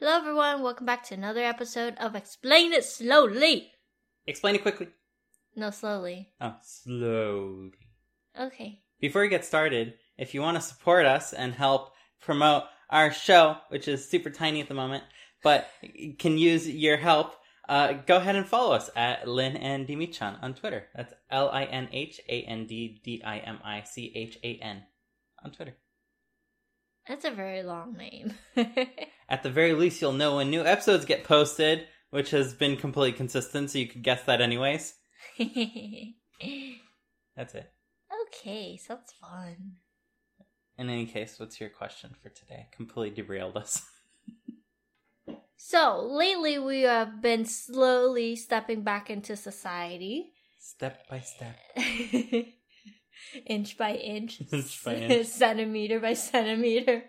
Hello, everyone. Welcome back to another episode of Explain It Slowly. Explain it quickly. No, slowly. Oh, slowly. Okay. Before we get started, if you want to support us and help promote our show, which is super tiny at the moment, but can use your help, uh, go ahead and follow us at Linh and Dimichan on Twitter. That's L I N H A N D D I M I C H A N on Twitter. That's a very long name. At the very least, you'll know when new episodes get posted, which has been completely consistent, so you could guess that anyways. That's it. okay, sounds fun. In any case, what's your question for today? Completely derailed us. So, lately we have been slowly stepping back into society. Step by step. inch by inch, Inch by inch. centimeter by centimeter,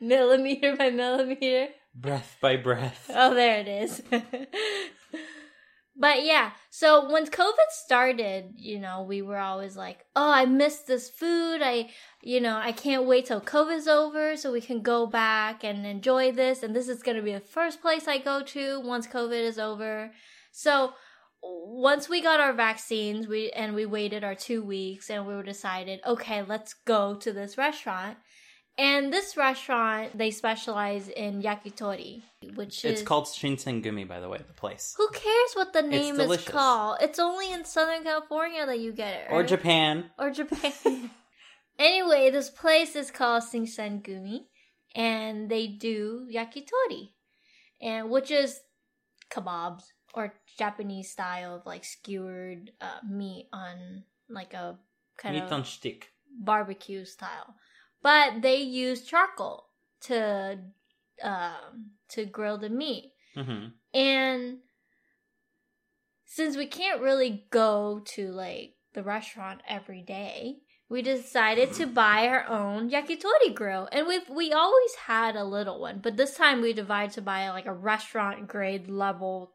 millimeter by millimeter. Breath by breath. Oh, there it is. but yeah, so when COVID started, you know, we were always like, oh, I miss this food. I, you know, I can't wait till COVID's over so we can go back and enjoy this. And this is going to be the first place I go to once COVID is over. So once we got our vaccines, we and we waited our two weeks, and we were decided, okay, let's go to this restaurant. And this restaurant, they specialize in yakitori, which It's is called Shinsengumi, by the way, the place. who cares what the name is called? It's only in Southern California that you get it, Or? Japan. or Japan. anyway, this place is called Shinsengumi, and they do yakitori, and which is kebabs or Japanese style of like skewered uh, meat on like a kind Meat of on stick. barbecue style, but they use charcoal to um to grill the meat. hmm And since we can't really go to like the restaurant every day, we decided to buy our own yakitori grill. And we've we always had a little one, but this time we decided to buy like a restaurant grade level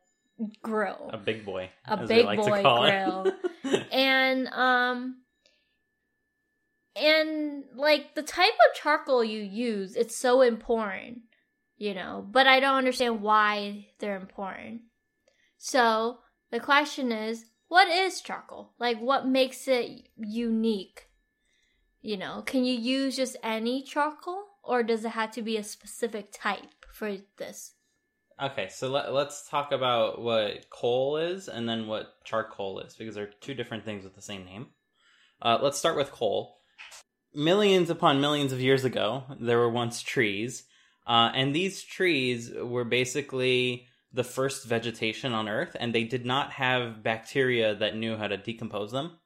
grill. A big boy. A big like boy grill. and um and like the type of charcoal you use it's so important you know but i don't understand why they're important so the question is what is charcoal like what makes it unique you know can you use just any charcoal or does it have to be a specific type for this okay, so let, let's talk about what coal is and then what charcoal is, because they're two different things with the same name. Uh, let's start with coal. Millions upon millions of years ago, there were once trees, uh, and these trees were basically the first vegetation on Earth, and they did not have bacteria that knew how to decompose them.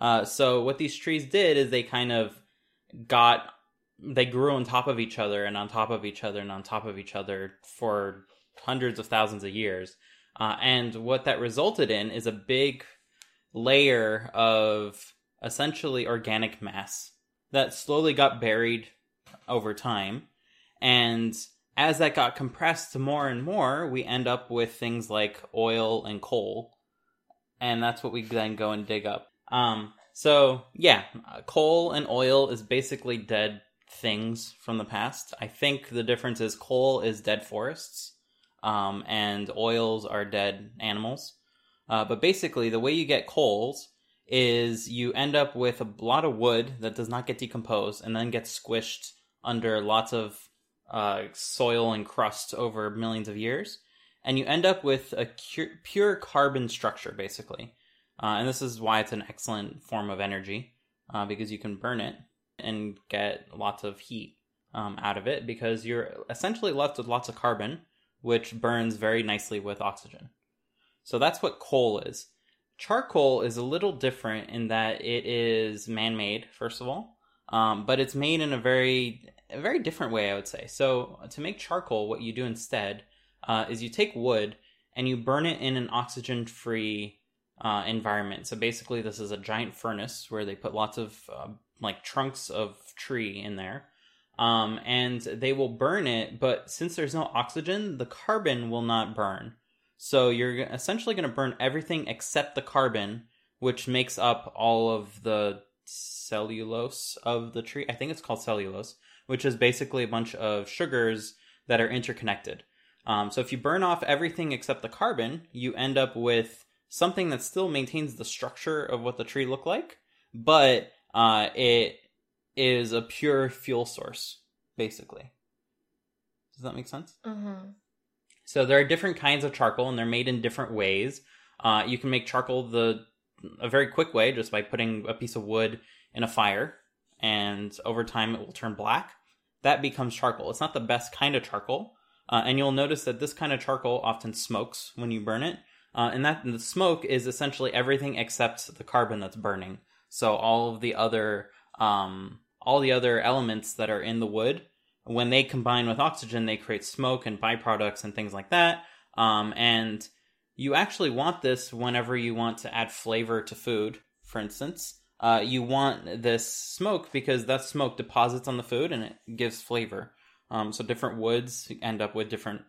Uh, so what these trees did is they kind of got they grew on top of each other and on top of each other and on top of each other for hundreds of thousands of years. Uh, and what that resulted in is a big layer of essentially organic mass that slowly got buried over time. And as that got compressed more and more, we end up with things like oil and coal. And that's what we then go and dig up. Um, so, yeah, coal and oil is basically dead things from the past. I think the difference is coal is dead forests, um, and oils are dead animals. Uh, but basically, the way you get coals is you end up with a lot of wood that does not get decomposed and then gets squished under lots of uh, soil and crust over millions of years. And you end up with a cu- pure carbon structure, basically. Uh, and this is why it's an excellent form of energy, uh, because you can burn it and get lots of heat um, out of it, because you're essentially left with lots of carbon, which burns very nicely with oxygen. So that's what coal is. Charcoal is a little different in that it is man-made, first of all, um, but it's made in a very, a very different way, I would say. So to make charcoal, what you do instead uh, is you take wood and you burn it in an oxygen-free uh, environment. So basically, this is a giant furnace where they put lots of uh, like trunks of tree in there, um, and they will burn it. But since there's no oxygen, the carbon will not burn. So you're essentially going to burn everything except the carbon, which makes up all of the cellulose of the tree. I think it's called cellulose, which is basically a bunch of sugars that are interconnected. Um, so if you burn off everything except the carbon, you end up with something that still maintains the structure of what the tree looked like, but uh, it is a pure fuel source, basically. Does that make sense? Uh-huh. So there are different kinds of charcoal, and they're made in different ways. Uh, you can make charcoal the a very quick way, just by putting a piece of wood in a fire, and over time it will turn black. That becomes charcoal. It's not the best kind of charcoal, uh, and you'll notice that this kind of charcoal often smokes when you burn it. Uh, and that the smoke is essentially everything except the carbon that's burning. So all of the other um, all the other elements that are in the wood, when they combine with oxygen, they create smoke and byproducts and things like that. Um, and you actually want this whenever you want to add flavor to food, for instance. Uh, you want this smoke because that smoke deposits on the food and it gives flavor. Um, so different woods end up with different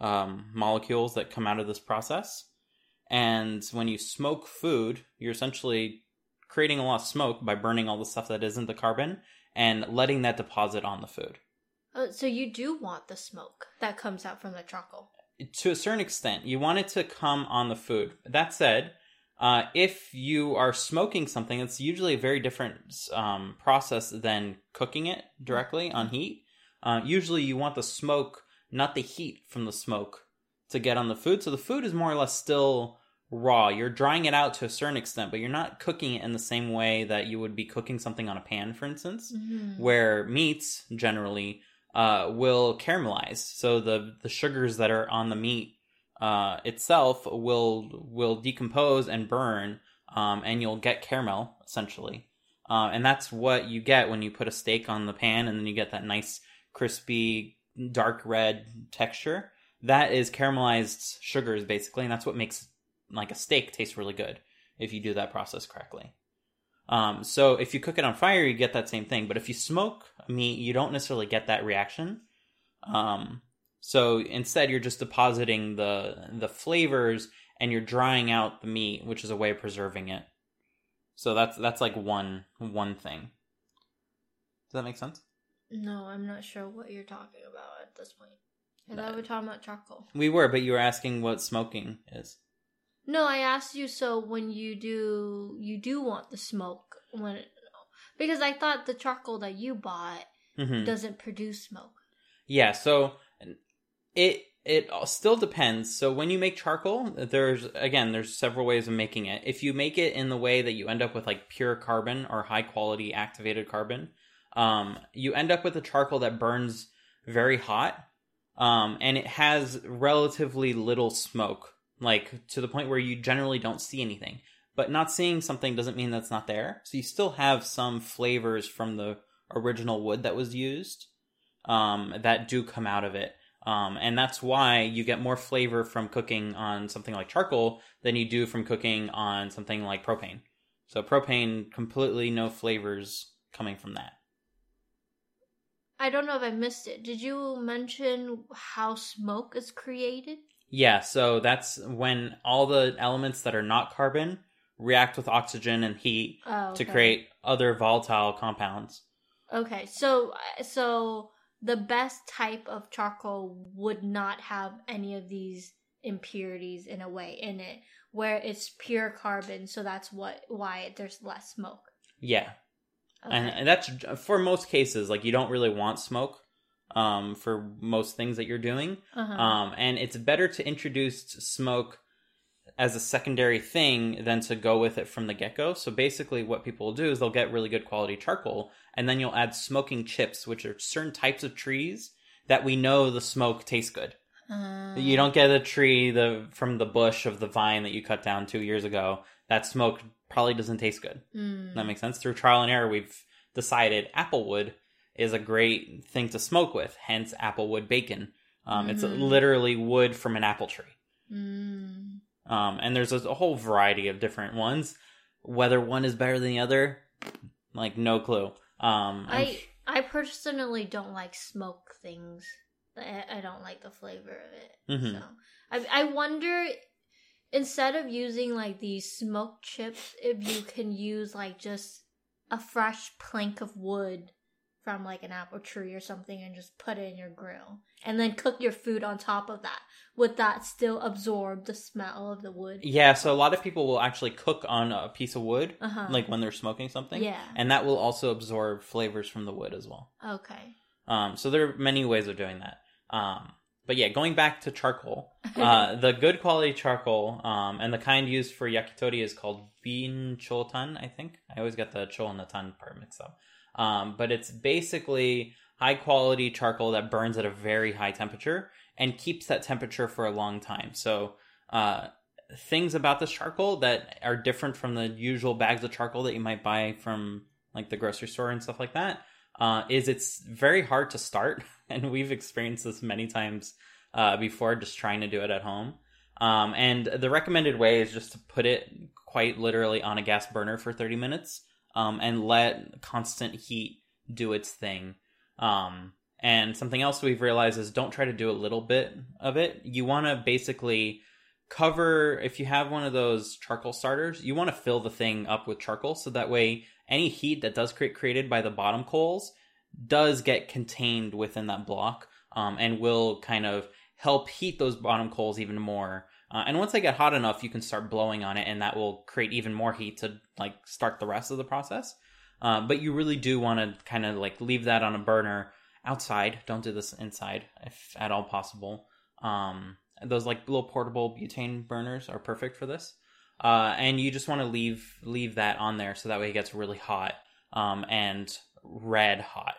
um, molecules that come out of this process. And when you smoke food, you're essentially creating a lot of smoke by burning all the stuff that isn't the carbon and letting that deposit on the food. Uh, so you do want the smoke that comes out from the charcoal. To a certain extent, you want it to come on the food. That said, uh, if you are smoking something, it's usually a very different um, process than cooking it directly on heat. Uh, usually, you want the smoke, not the heat from the smoke, to get on the food. So the food is more or less still raw. You're drying it out to a certain extent, but you're not cooking it in the same way that you would be cooking something on a pan, for instance, Mm-hmm. where meats generally uh, will caramelize. So the the sugars that are on the meat uh, itself will will decompose and burn, um, and you'll get caramel essentially. Uh, and that's what you get when you put a steak on the pan, and then you get that nice crispy dark red texture. That is caramelized sugars basically, and that's what makes like a steak tastes really good if you do that process correctly. Um, so if you cook it on fire, you get that same thing. But if you smoke meat, you don't necessarily get that reaction. Um, so instead, you're just depositing the the flavors and you're drying out the meat, which is a way of preserving it. So that's that's like one one thing. Does that make sense? No, I'm not sure what you're talking about at this point. I thought we were talking about charcoal. We were, but you were asking what smoking is. No, I asked you so when you do you do want the smoke when because I thought the charcoal that you bought hmm doesn't produce smoke. Yeah, so it it still depends. So when you make charcoal, there's again there's several ways of making it. If you make it in the way that you end up with like pure carbon or high quality activated carbon, um, you end up with a charcoal that burns very hot, um, and it has relatively little smoke, like to the point where you generally don't see anything. But not seeing something doesn't mean that's not there. So you still have some flavors from the original wood that was used um, that do come out of it. Um, and that's why you get more flavor from cooking on something like charcoal than you do from cooking on something like propane. So propane, completely no flavors coming from that. I don't know if I missed it. Did you mention how smoke is created? Yeah, so that's when all the elements that are not carbon react with oxygen and heat Oh, to create other volatile compounds. Okay, so so the best type of charcoal would not have any of these impurities in a way in it, where it's pure carbon. So that's what why there's less smoke. Yeah, Okay. and, and that's for most cases. Like you don't really want smoke um, for most things that you're doing. uh-huh. Um, and it's better to introduce smoke as a secondary thing than to go with it from the get go. So basically, what people will do is they'll get really good quality charcoal, and then you'll add smoking chips, which are certain types of trees that we know the smoke tastes good. Uh, You don't get a tree the from the bush of the vine that you cut down two years ago. That smoke probably doesn't taste good. mm, That makes sense. Through trial and error, we've decided applewood is a great thing to smoke with. Hence, applewood bacon. Um, It's Mhm. literally wood from an apple tree. mm. Um, and there's a, whole variety of different ones. Whether one is better than the other, like no clue. Um, I I personally don't like smoke things. I, I don't like the flavor of it. Mhm. So I I wonder instead of using like these smoke chips, if you can use like just a fresh plank of wood from like an apple tree or something and just put it in your grill and then cook your food on top of that would that still absorb the smell of the wood Yeah, so a lot of people will actually cook on a piece of wood, uh-huh like when they're smoking something. yeah And that will also absorb flavors from the wood as well. okay Um, so there are many ways of doing that. Um, but yeah, going back to charcoal, uh, the good quality charcoal um, and the kind used for yakitori is called binchotan, I think. I always get the cho and the tan part mixed up. Um, but it's basically high quality charcoal that burns at a very high temperature and keeps that temperature for a long time. So, uh, things about this charcoal that are different from the usual bags of charcoal that you might buy from like the grocery store and stuff like that uh, is it's very hard to start, and we've experienced this many times uh, before, just trying to do it at home. Um, and the recommended way is just to put it quite literally on a gas burner for 30 minutes um, and let constant heat do its thing. Um, and something else we've realized is don't try to do a little bit of it. You want to basically cover, if you have one of those charcoal starters, you want to fill the thing up with charcoal so that way any heat that does get created by the bottom coals does get contained within that block um, and will kind of help heat those bottom coals even more. Uh, and once they get hot enough, you can start blowing on it, and that will create even more heat to like start the rest of the process. Uh, but you really do want to kind of like leave that on a burner outside. Don't do this inside if at all possible. Um, those like little portable butane burners are perfect for this. Uh, and you just want to leave leave that on there so that way it gets really hot um, and red hot.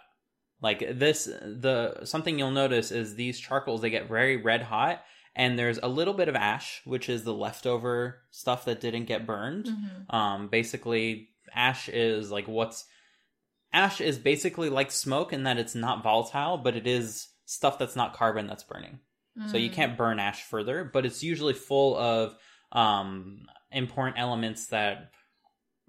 Like this, the something you'll notice is these charcoals they get very red hot, and there's a little bit of ash, which is the leftover stuff that didn't get burned. Mhm. Um, basically, ash is like what's ash is basically like smoke in that it's not volatile, but it is stuff that's not carbon that's burning. So you Mm. can't burn ash further, but it's usually full of um, important elements that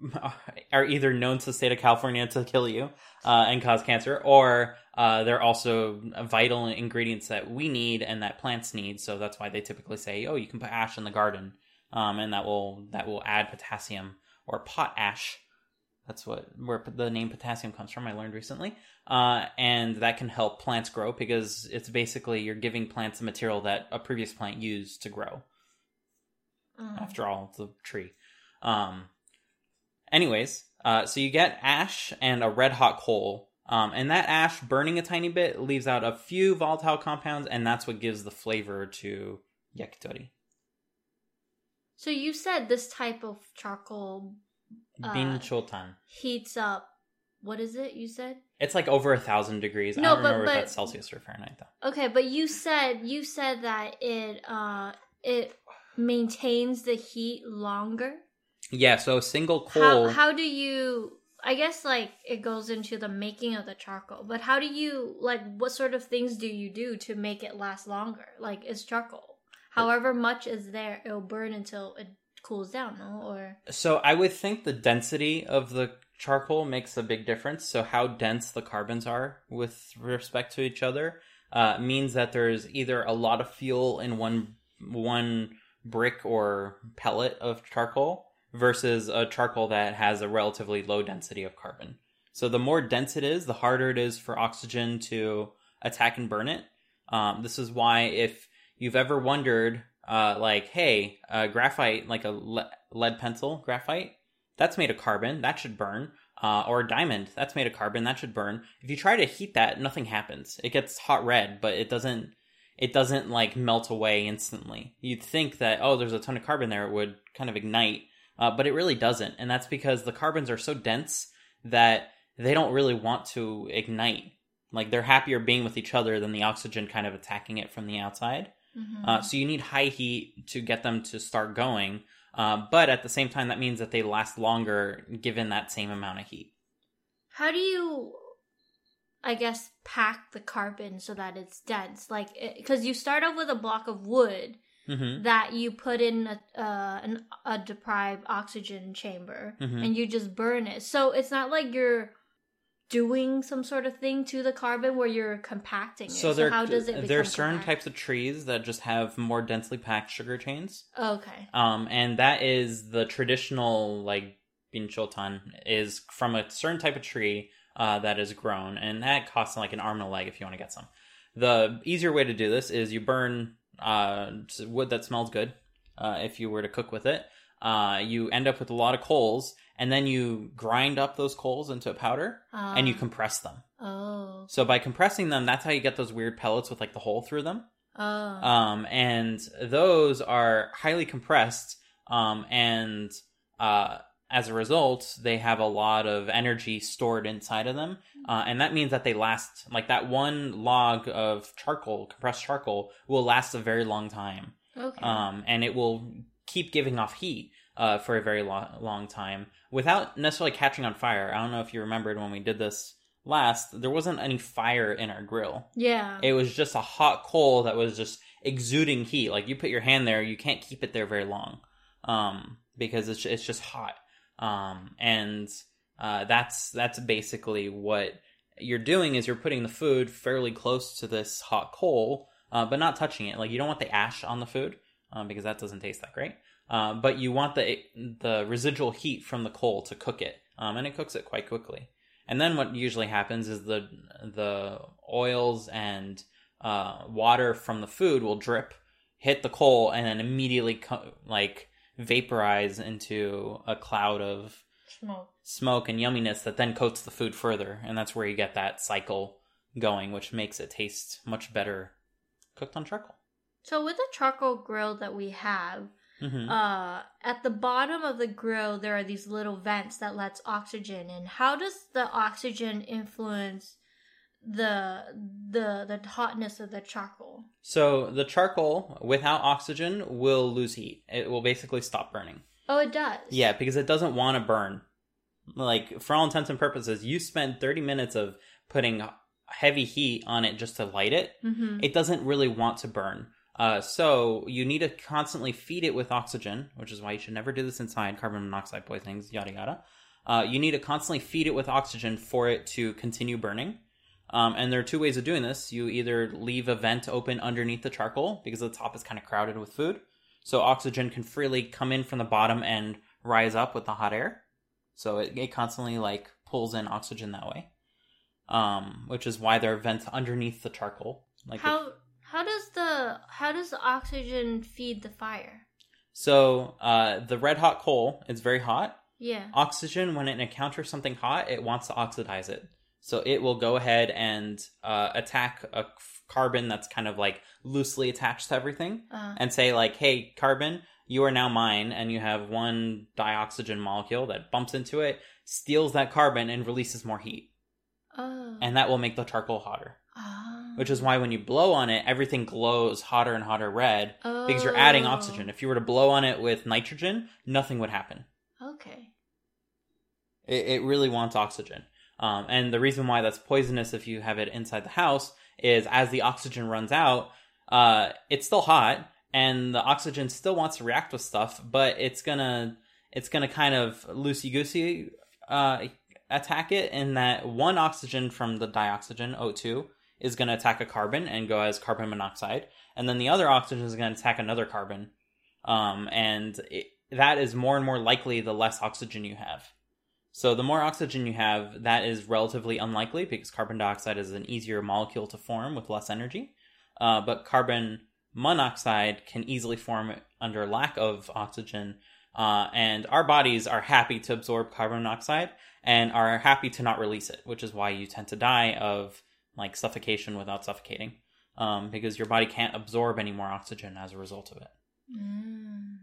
are either known to the state of California to kill you uh, and cause cancer, or uh, they're also vital ingredients that we need and that plants need. So that's why they typically say, "Oh, you can put ash in the garden, um, and that will that will add potassium or pot ash." That's what where the name potassium comes from. I learned recently, uh, and that can help plants grow because it's basically you're giving plants the material that a previous plant used to grow. Mm. After all, it's a tree. Um, anyways, uh, so you get ash and a red hot coal, um, and that ash burning a tiny bit leaves out a few volatile compounds, and that's what gives the flavor to yakitori. So you said this type of charcoal Uh, Binchotan. heats up. What is it? You said It's like over a thousand degrees. I No, don't but- remember if but- that's Celsius or Fahrenheit though. okay, but you said you said that it uh it maintains the heat longer. Yeah, so single How coal. how do you? I guess like it goes into the making of the charcoal, but how do you like? What sort of things do you do to make it last longer? Like it's charcoal. However much is there, it'll burn until it cools down, no? Or So I would think the density of the charcoal makes a big difference. So how dense the carbons are with respect to each other uh, means that there's either a lot of fuel in one one brick or pellet of charcoal versus a charcoal that has a relatively low density of carbon. So the more dense it is, the harder it is for oxygen to attack and burn it. Um, this is why if you've ever wondered, uh, like, hey, graphite, like a le- lead pencil graphite, that's made of carbon, that should burn. Uh, or a diamond, that's made of carbon, that should burn. If you try to heat that, nothing happens. It gets hot red, but it doesn't. It doesn't like melt away instantly. You'd think that oh, there's a ton of carbon there, it would kind of ignite, uh, but it really doesn't, and that's because the carbons are so dense that they don't really want to ignite. Like they're happier being with each other than the oxygen kind of attacking it from the outside. Mhm. Uh, so you need high heat to get them to start going. Uh, but at the same time, that means that they last longer given that same amount of heat. how do you i guess pack the carbon so that it's dense like because you start off with a block of wood hmm that you put in a, uh, an, a deprived oxygen chamber Mhm. and you just burn it so it's not like you're doing some sort of thing to the carbon where you're compacting it So so, how does it there are certain compact? types of trees that just have more densely packed sugar chains. okay Um, and that is the traditional like binchotan is from a certain type of tree uh, that is grown, and that costs like an arm and a leg if you want to get some. The easier way to do this is you burn uh, wood that smells good. Uh, if you were to cook with it, uh, you end up with a lot of coals, and then you grind up those coals into a powder, and you Ah. compress them. Oh. So by compressing them, that's how you get those weird pellets with like the hole through them. Oh. Um, and those are highly compressed. Um, and uh, as a result, they have a lot of energy stored inside of them. Uh, and that means that they last, like that one log of charcoal, compressed charcoal, will last a very long time. okay. Um, and it will keep giving off heat uh, for a very lo- long time without necessarily catching on fire. I don't know if you remembered when we did this last, there wasn't any fire in our grill. yeah. It was just a hot coal that was just exuding heat. Like you put your hand there, you can't keep it there very long um, because it's it's just hot. Um, and uh, that's that's basically what you're doing is you're putting the food fairly close to this hot coal, uh, but not touching it. Like you don't want the ash on the food um, because that doesn't taste that great. Uh, but you want the the residual heat from the coal to cook it, um, and it cooks it quite quickly. And then what usually happens is the the oils and uh, water from the food will drip, hit the coal, and then immediately co- like vaporize into a cloud of Smoke. smoke and yumminess that then coats the food further, and that's where you get that cycle going, which makes it taste much better cooked on charcoal. So with the charcoal grill that we have, hmm uh, at the bottom of the grill there are these little vents that lets oxygen in. How does the oxygen influence the the the hotness of the charcoal? So the charcoal without oxygen will lose heat. It will basically stop burning. Oh, it does. Yeah, because it doesn't want to burn. Like for all intents and purposes, you spend 30 minutes of putting heavy heat on it just to light it. Mm-hmm. It doesn't really want to burn. Uh, so you need to constantly feed it with oxygen, which is why you should never do this inside. Carbon monoxide poisonings, yada yada. Uh, you need to constantly feed it with oxygen for it to continue burning. Um, and there are two ways of doing this. You either leave a vent open underneath the charcoal because the top is kind of crowded with food, so oxygen can freely come in from the bottom and rise up with the hot air. So it, it constantly like pulls in oxygen that way. Um, which is why there are vents underneath the charcoal. Like how how does the how does the oxygen feed the fire? So uh, the red hot coal is very hot. Yeah. Oxygen, when it encounters something hot, it wants to oxidize it. So it will go ahead and uh, attack a carbon that's kind of like loosely attached to everything Uh, and say like, "Hey, carbon, you are now mine." And you have one dioxygen molecule that bumps into it, steals that carbon, and releases more heat, oh. and that will make the charcoal hotter. Ah. Which is why when you blow on it, everything glows hotter and hotter red because you're adding Oh. oxygen. If you were to blow on it with nitrogen, nothing would happen. Okay. It, it really wants oxygen. Um, and the reason why that's poisonous if you have it inside the house is as the oxygen runs out, uh, it's still hot and the oxygen still wants to react with stuff, but it's gonna it's gonna kind of loosey goosey uh, attack it in that one oxygen from the dioxygen O2 is gonna attack a carbon and go as carbon monoxide, and then the other oxygen is gonna attack another carbon, um, and it, that is more and more likely the less oxygen you have. So the more oxygen you have, that is relatively unlikely because carbon dioxide is an easier molecule to form with less energy. Uh, but carbon monoxide can easily form under lack of oxygen. Uh, and our bodies are happy to absorb carbon monoxide and are happy to not release it, which is why you tend to die of like suffocation without suffocating, um, because your body can't absorb any more oxygen as a result of it. Mm.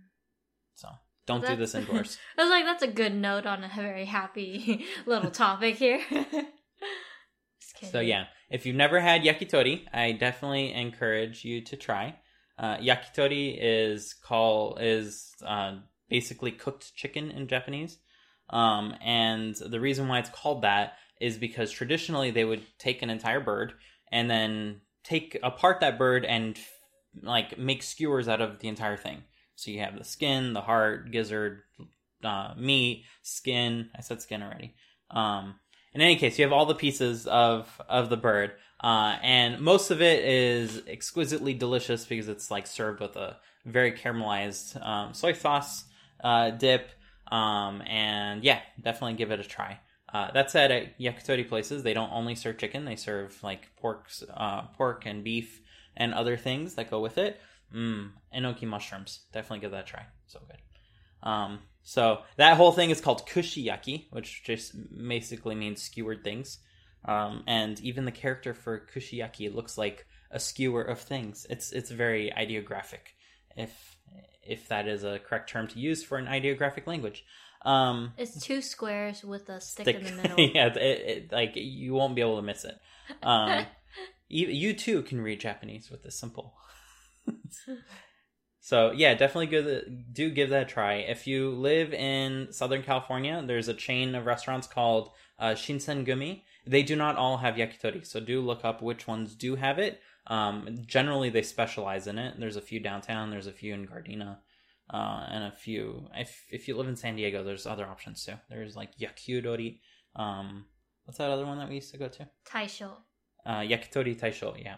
So don't do That's- this indoors. I was like, that's a good note on a very happy little topic here. Just kidding. So yeah, if you've never had yakitori, I definitely encourage you to try. Uh, yakitori is called is uh, basically cooked chicken in Japanese, um, and the reason why it's called that is because traditionally they would take an entire bird and then take apart that bird and like make skewers out of the entire thing. So you have the skin, the heart, gizzard, uh, meat, skin. I said skin already. Um, in any case, you have all the pieces of of the bird, uh, and most of it is exquisitely delicious because it's like served with a very caramelized um, soy sauce uh, dip. Um, and yeah, definitely give it a try. Uh, that said, at yakitori places, they don't only serve chicken; they serve like pork, uh, pork and beef and other things that go with it. Mmm, enoki mushrooms. Definitely give that a try. So good. Um, so that whole thing is called kushiyaki, which just basically means skewered things. Um, and even the character for kushiyaki looks like a skewer of things. It's it's very ideographic, if if that is a correct term to use for an ideographic language. Um, It's two squares with a stick, stick- in the middle. yeah, it, it, like you won't be able to miss it. Um, you, you too can read Japanese with this simple. So yeah, definitely good. Do give that a try. If you live in Southern California, there's a chain of restaurants called uh, Shinsengumi. They do not all have yakitori, so do look up which ones do have it. Um, generally, they specialize in it. There's a few downtown. There's a few in Gardena. Uh, and a few. If if you live in San Diego, there's other options too. There's like yakitori. Um, what's that other one that we used to go to? Taisho. uh, yakitori taisho yeah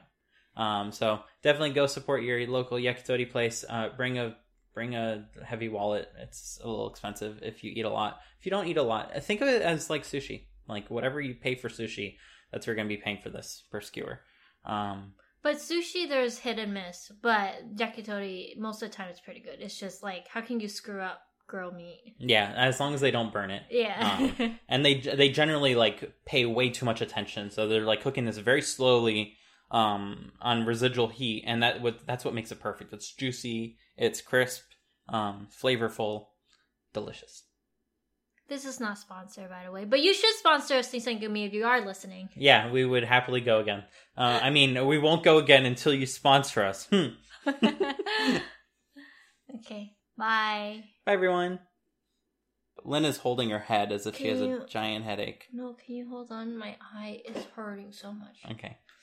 um, so definitely go support your local yakitori place uh, bring a bring a heavy wallet it's a little expensive if you eat a lot if you don't eat a lot think of it as like sushi like whatever you pay for sushi that's what you're going to be paying for this per skewer um, But sushi, there's hit and miss. But yakitori, most of the time, it's pretty good. It's just like, how can you screw up girl meat? yeah as long as they don't burn it Yeah. and they they generally like pay way too much attention so they're like cooking this very slowly um on residual heat and that what that's what makes it perfect it's juicy it's crisp um flavorful delicious this is not sponsored, by the way. But you should sponsor us, Nisangumi, if you are listening. yeah we would happily go again uh, i mean we won't go again until you sponsor us hmm. okay. Bye. bye everyone lynn is holding her head as if she Can has a giant headache No, can you hold on? My eye is hurting so much. okay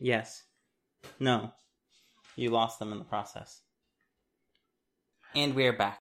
Yes. No. You lost them in the process. And we are back.